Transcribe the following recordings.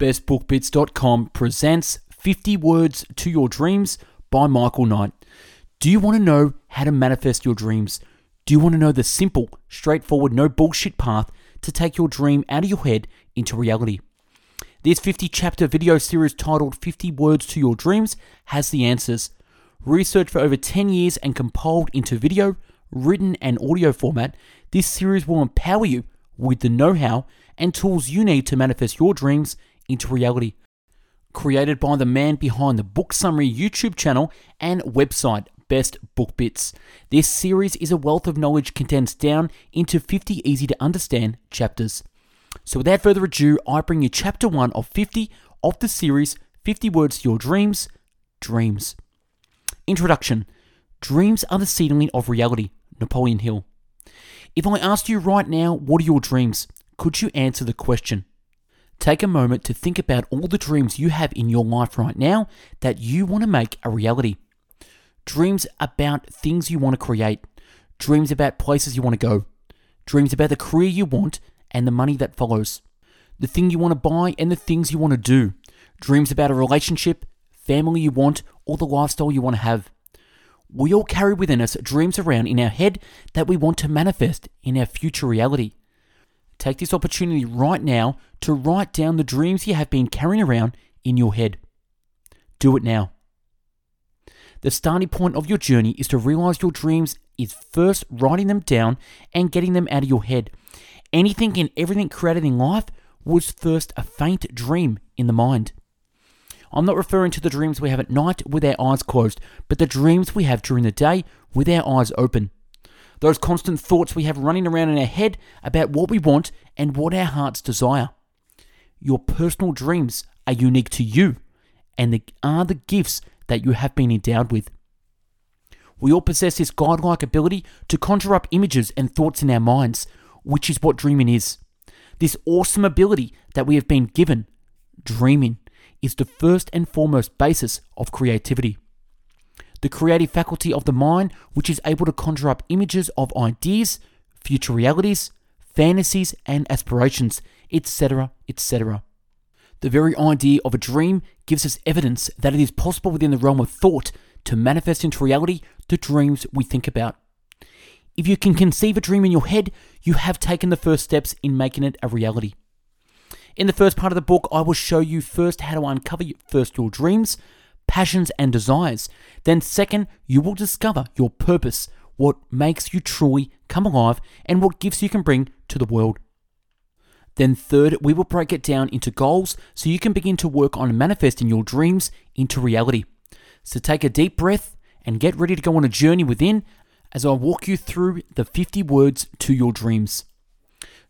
bestbookbits.com presents 50 Words to Your Dreams by Michael Knight. Do you want to know how to manifest your dreams? Do you want to know the simple, straightforward, no bullshit path to take your dream out of your head into reality? This 50 chapter video series titled 50 Words to Your Dreams has the answers. Researched for over 10 years and compiled into video, written, and audio format, this series will empower you with the know how and tools you need to manifest your dreams into reality. Created by the man behind the Book Summary YouTube channel and website, Best Book Bits. This series is a wealth of knowledge condensed down into 50 easy to understand chapters. So, without further ado, I bring you chapter 1 of 50 of the series 50 Words to Your Dreams Dreams. Introduction Dreams are the seedling of reality. Napoleon Hill. If I asked you right now, what are your dreams? Could you answer the question? Take a moment to think about all the dreams you have in your life right now that you want to make a reality. Dreams about things you want to create, dreams about places you want to go, dreams about the career you want and the money that follows, the thing you want to buy and the things you want to do, dreams about a relationship, family you want, or the lifestyle you want to have. We all carry within us dreams around in our head that we want to manifest in our future reality. Take this opportunity right now to write down the dreams you have been carrying around in your head. Do it now. The starting point of your journey is to realize your dreams is first writing them down and getting them out of your head. Anything and everything created in life was first a faint dream in the mind. I'm not referring to the dreams we have at night with our eyes closed, but the dreams we have during the day with our eyes open. Those constant thoughts we have running around in our head about what we want and what our hearts desire. Your personal dreams are unique to you and they are the gifts that you have been endowed with. We all possess this godlike ability to conjure up images and thoughts in our minds, which is what dreaming is. This awesome ability that we have been given, dreaming, is the first and foremost basis of creativity. The creative faculty of the mind, which is able to conjure up images of ideas, future realities, fantasies, and aspirations, etc., etc. The very idea of a dream gives us evidence that it is possible within the realm of thought to manifest into reality the dreams we think about. If you can conceive a dream in your head, you have taken the first steps in making it a reality. In the first part of the book, I will show you first how to uncover first your dreams, passions, and desires. Then, second, you will discover your purpose, what makes you truly come alive, and what gifts you can bring to the world. Then, third, we will break it down into goals so you can begin to work on manifesting your dreams into reality. So, take a deep breath and get ready to go on a journey within as I walk you through the 50 words to your dreams.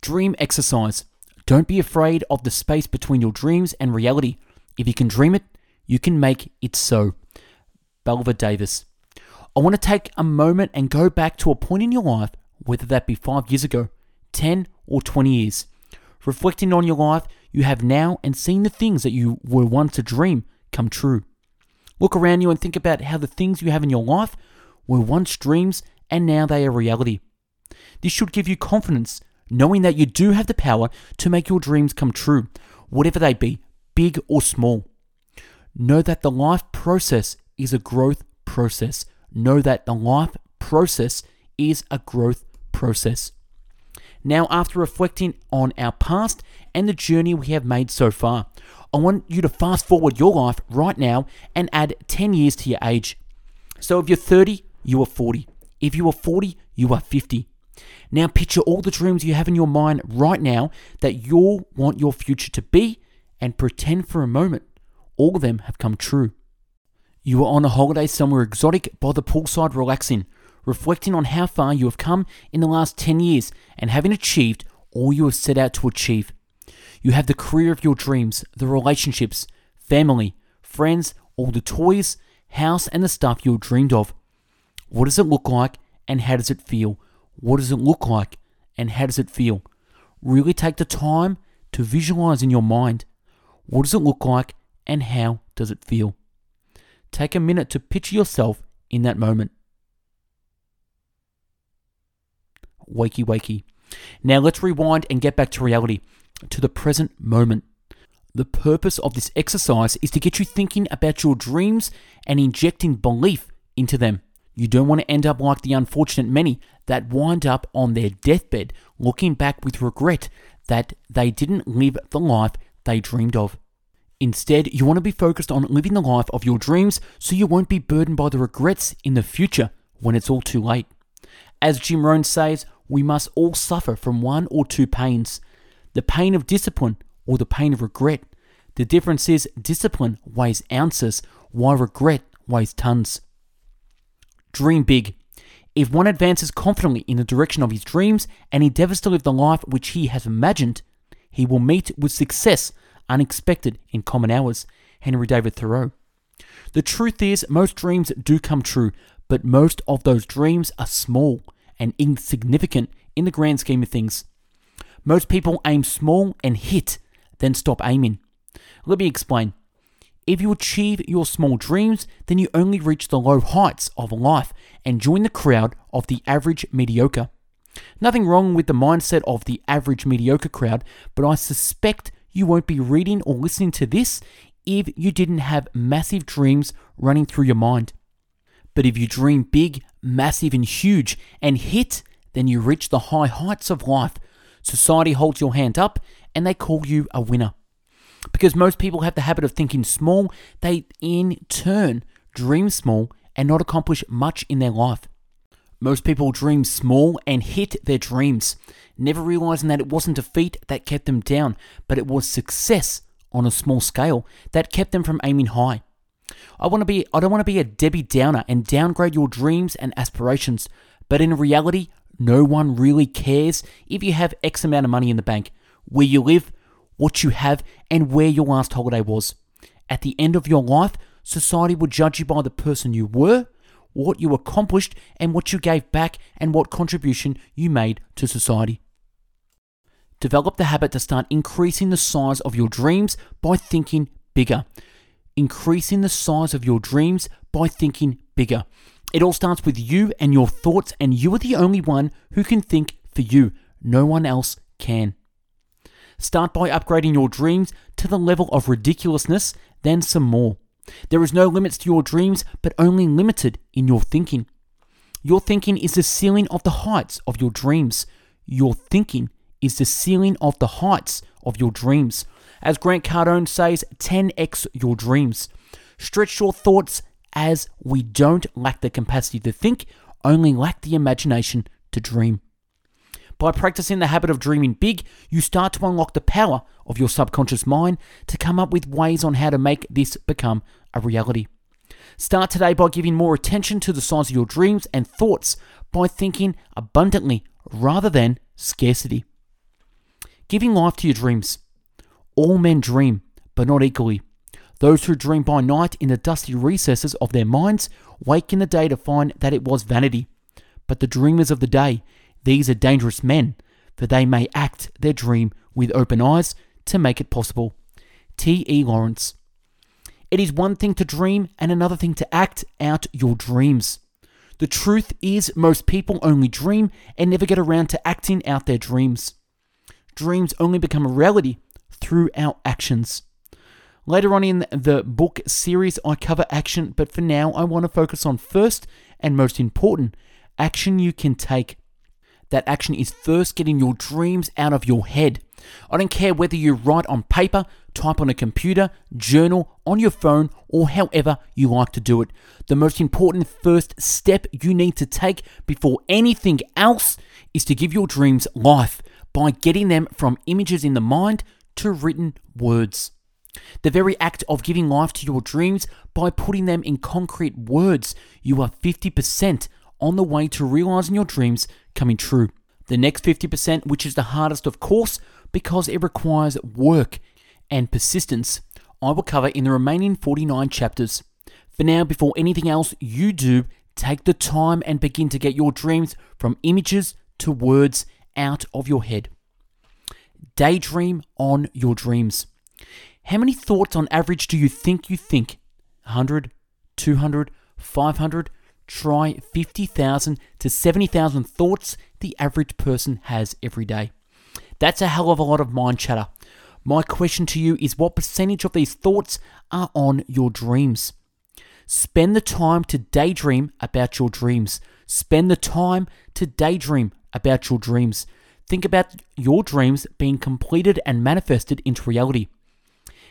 Dream exercise. Don't be afraid of the space between your dreams and reality. If you can dream it, you can make it so. Belva Davis. I want to take a moment and go back to a point in your life, whether that be five years ago, 10, or 20 years. Reflecting on your life you have now and seeing the things that you were once a dream come true. Look around you and think about how the things you have in your life were once dreams and now they are reality. This should give you confidence knowing that you do have the power to make your dreams come true, whatever they be, big or small. Know that the life process is a growth process. Know that the life process is a growth process. Now, after reflecting on our past and the journey we have made so far, I want you to fast forward your life right now and add 10 years to your age. So if you're 30, you are 40. If you are 40, you are 50. Now picture all the dreams you have in your mind right now that you'll want your future to be and pretend for a moment all of them have come true. You are on a holiday somewhere exotic by the poolside relaxing, reflecting on how far you have come in the last 10 years and having achieved all you have set out to achieve. You have the career of your dreams, the relationships, family, friends, all the toys, house, and the stuff you dreamed of. What does it look like and how does it feel? What does it look like? And how does it feel? Really take the time to visualize in your mind what does it look like and how does it feel? Take a minute to picture yourself in that moment. Wakey, wakey. Now let's rewind and get back to reality, to the present moment. The purpose of this exercise is to get you thinking about your dreams and injecting belief into them. You don't want to end up like the unfortunate many that wind up on their deathbed looking back with regret that they didn't live the life they dreamed of. Instead, you want to be focused on living the life of your dreams so you won't be burdened by the regrets in the future when it's all too late. As Jim Rohn says, we must all suffer from one or two pains the pain of discipline or the pain of regret. The difference is discipline weighs ounces, while regret weighs tons. Dream big. If one advances confidently in the direction of his dreams and endeavors to live the life which he has imagined, he will meet with success unexpected in common hours. Henry David Thoreau. The truth is, most dreams do come true, but most of those dreams are small and insignificant in the grand scheme of things. Most people aim small and hit, then stop aiming. Let me explain. If you achieve your small dreams, then you only reach the low heights of life and join the crowd of the average mediocre. Nothing wrong with the mindset of the average mediocre crowd, but I suspect you won't be reading or listening to this if you didn't have massive dreams running through your mind. But if you dream big, massive, and huge and hit, then you reach the high heights of life. Society holds your hand up and they call you a winner. Because most people have the habit of thinking small, they in turn dream small and not accomplish much in their life. Most people dream small and hit their dreams, never realizing that it wasn't defeat that kept them down, but it was success on a small scale that kept them from aiming high. I want to be I don't want to be a Debbie Downer and downgrade your dreams and aspirations, but in reality, no one really cares if you have X amount of money in the bank, where you live, what you have, and where your last holiday was. At the end of your life, society will judge you by the person you were, what you accomplished, and what you gave back, and what contribution you made to society. Develop the habit to start increasing the size of your dreams by thinking bigger. Increasing the size of your dreams by thinking bigger. It all starts with you and your thoughts, and you are the only one who can think for you. No one else can. Start by upgrading your dreams to the level of ridiculousness, then some more. There is no limits to your dreams, but only limited in your thinking. Your thinking is the ceiling of the heights of your dreams. Your thinking is the ceiling of the heights of your dreams. As Grant Cardone says, 10x your dreams. Stretch your thoughts as we don't lack the capacity to think, only lack the imagination to dream. By practicing the habit of dreaming big, you start to unlock the power of your subconscious mind to come up with ways on how to make this become a reality. Start today by giving more attention to the size of your dreams and thoughts by thinking abundantly rather than scarcity. Giving life to your dreams. All men dream, but not equally. Those who dream by night in the dusty recesses of their minds wake in the day to find that it was vanity. But the dreamers of the day, these are dangerous men, for they may act their dream with open eyes to make it possible. T. E. Lawrence. It is one thing to dream and another thing to act out your dreams. The truth is, most people only dream and never get around to acting out their dreams. Dreams only become a reality through our actions. Later on in the book series, I cover action, but for now, I want to focus on first and most important action you can take. That action is first getting your dreams out of your head. I don't care whether you write on paper, type on a computer, journal, on your phone, or however you like to do it. The most important first step you need to take before anything else is to give your dreams life by getting them from images in the mind to written words. The very act of giving life to your dreams by putting them in concrete words, you are 50% on the way to realizing your dreams coming true. The next 50%, which is the hardest, of course, because it requires work and persistence, I will cover in the remaining 49 chapters. For now, before anything else you do, take the time and begin to get your dreams from images to words out of your head. Daydream on your dreams. How many thoughts on average do you think you think? 100, 200, 500? Try 50,000 to 70,000 thoughts the average person has every day. That's a hell of a lot of mind chatter. My question to you is what percentage of these thoughts are on your dreams? Spend the time to daydream about your dreams. Spend the time to daydream about your dreams. Think about your dreams being completed and manifested into reality.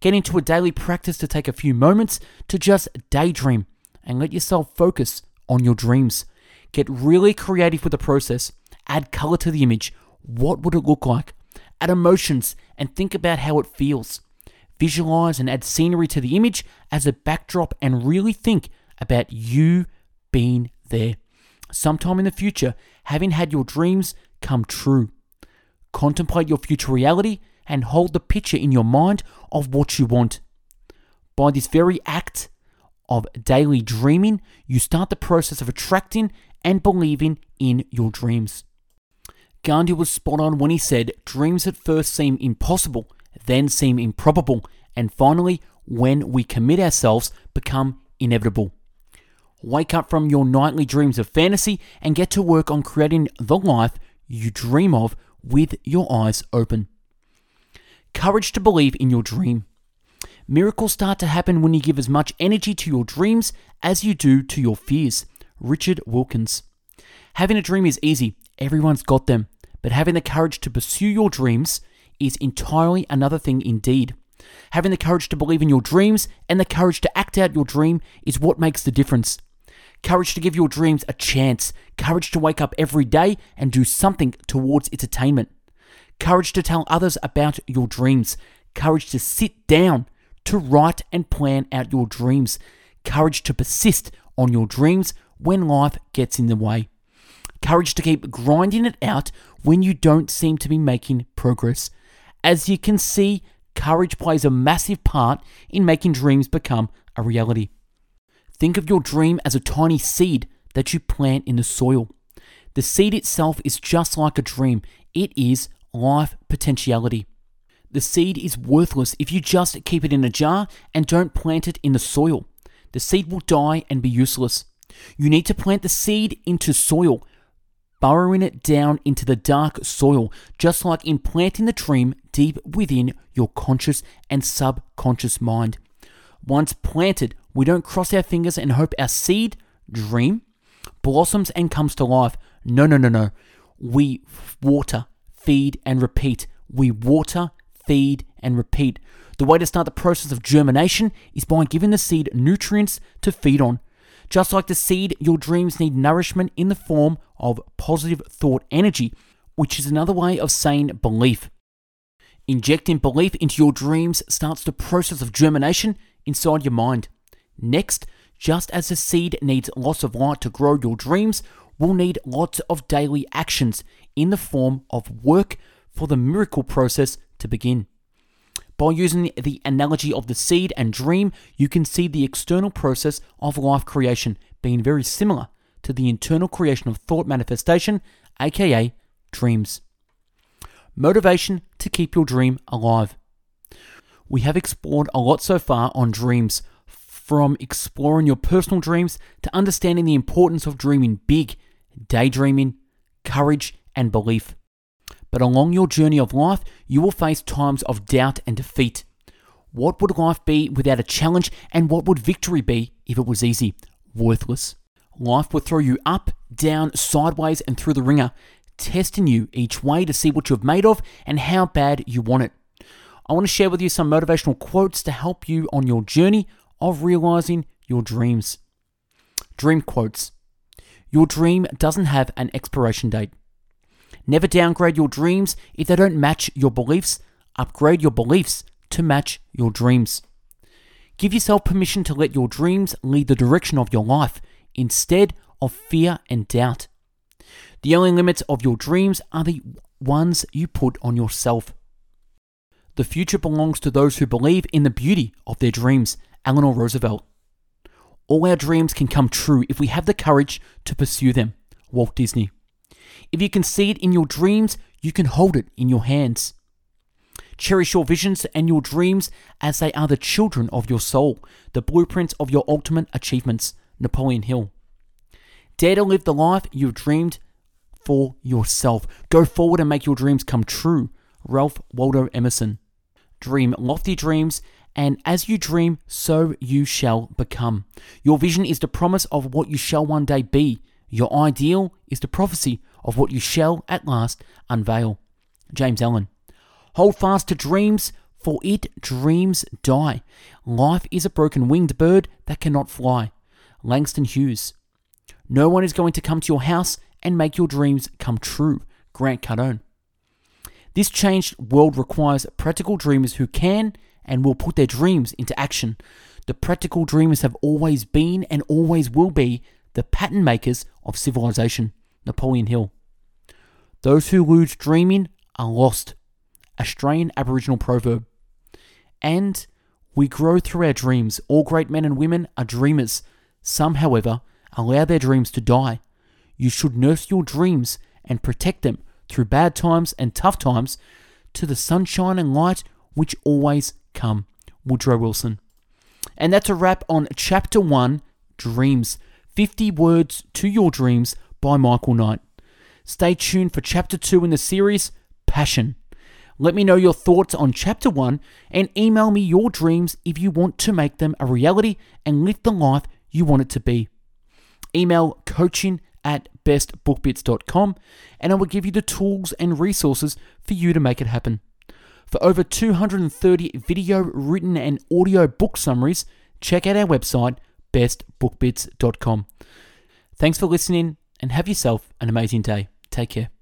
Get into a daily practice to take a few moments to just daydream and let yourself focus on your dreams. Get really creative with the process. Add color to the image. What would it look like? Add emotions and think about how it feels. Visualize and add scenery to the image as a backdrop and really think about you being there. Sometime in the future, having had your dreams come true. Contemplate your future reality and hold the picture in your mind of what you want. By this very act of daily dreaming, you start the process of attracting and believing in your dreams. Gandhi was spot on when he said, Dreams at first seem impossible, then seem improbable, and finally, when we commit ourselves, become inevitable. Wake up from your nightly dreams of fantasy and get to work on creating the life you dream of with your eyes open. Courage to believe in your dream. Miracles start to happen when you give as much energy to your dreams as you do to your fears. Richard Wilkins. Having a dream is easy, everyone's got them, but having the courage to pursue your dreams is entirely another thing indeed. Having the courage to believe in your dreams and the courage to act out your dream is what makes the difference. Courage to give your dreams a chance. Courage to wake up every day and do something towards its attainment. Courage to tell others about your dreams. Courage to sit down, to write and plan out your dreams. Courage to persist on your dreams when life gets in the way. Courage to keep grinding it out when you don't seem to be making progress. As you can see, courage plays a massive part in making dreams become a reality. Think of your dream as a tiny seed that you plant in the soil. The seed itself is just like a dream, it is life potentiality. The seed is worthless if you just keep it in a jar and don't plant it in the soil. The seed will die and be useless. You need to plant the seed into soil, burrowing it down into the dark soil, just like in planting the dream deep within your conscious and subconscious mind. Once planted, we don't cross our fingers and hope our seed, dream, blossoms and comes to life. No, no, no, no. We water, feed, and repeat. We water, feed, and repeat. The way to start the process of germination is by giving the seed nutrients to feed on. Just like the seed, your dreams need nourishment in the form of positive thought energy, which is another way of saying belief. Injecting belief into your dreams starts the process of germination inside your mind. Next, just as the seed needs lots of light to grow, your dreams will need lots of daily actions in the form of work for the miracle process to begin. By using the analogy of the seed and dream, you can see the external process of life creation being very similar to the internal creation of thought manifestation, aka dreams. Motivation to keep your dream alive. We have explored a lot so far on dreams, from exploring your personal dreams to understanding the importance of dreaming big, daydreaming, courage, and belief. But along your journey of life, you will face times of doubt and defeat. What would life be without a challenge, and what would victory be if it was easy? Worthless. Life will throw you up, down, sideways, and through the wringer, testing you each way to see what you're made of and how bad you want it. I want to share with you some motivational quotes to help you on your journey of realizing your dreams. Dream quotes Your dream doesn't have an expiration date. Never downgrade your dreams if they don't match your beliefs. Upgrade your beliefs to match your dreams. Give yourself permission to let your dreams lead the direction of your life instead of fear and doubt. The only limits of your dreams are the ones you put on yourself. The future belongs to those who believe in the beauty of their dreams. Eleanor Roosevelt. All our dreams can come true if we have the courage to pursue them. Walt Disney. If you can see it in your dreams, you can hold it in your hands. Cherish your visions and your dreams as they are the children of your soul, the blueprints of your ultimate achievements. Napoleon Hill. Dare to live the life you've dreamed for yourself. Go forward and make your dreams come true. Ralph Waldo Emerson. dream lofty dreams, and as you dream, so you shall become. Your vision is the promise of what you shall one day be. Your ideal is the prophecy of what you shall at last unveil. James Allen. Hold fast to dreams, for it dreams die. Life is a broken winged bird that cannot fly. Langston Hughes. No one is going to come to your house and make your dreams come true. Grant Cardone. This changed world requires practical dreamers who can and will put their dreams into action. The practical dreamers have always been and always will be the pattern makers of civilization. Napoleon Hill. Those who lose dreaming are lost. Australian Aboriginal proverb. And we grow through our dreams. All great men and women are dreamers. Some, however, allow their dreams to die. You should nurse your dreams and protect them through bad times and tough times to the sunshine and light which always come. Woodrow Wilson. And that's a wrap on Chapter 1 Dreams 50 Words to Your Dreams by Michael Knight. Stay tuned for Chapter 2 in the series Passion. Let me know your thoughts on Chapter 1 and email me your dreams if you want to make them a reality and live the life you want it to be. Email coaching at bestbookbits.com and I will give you the tools and resources for you to make it happen. For over 230 video, written, and audio book summaries, check out our website, bestbookbits.com. Thanks for listening and have yourself an amazing day. Take care.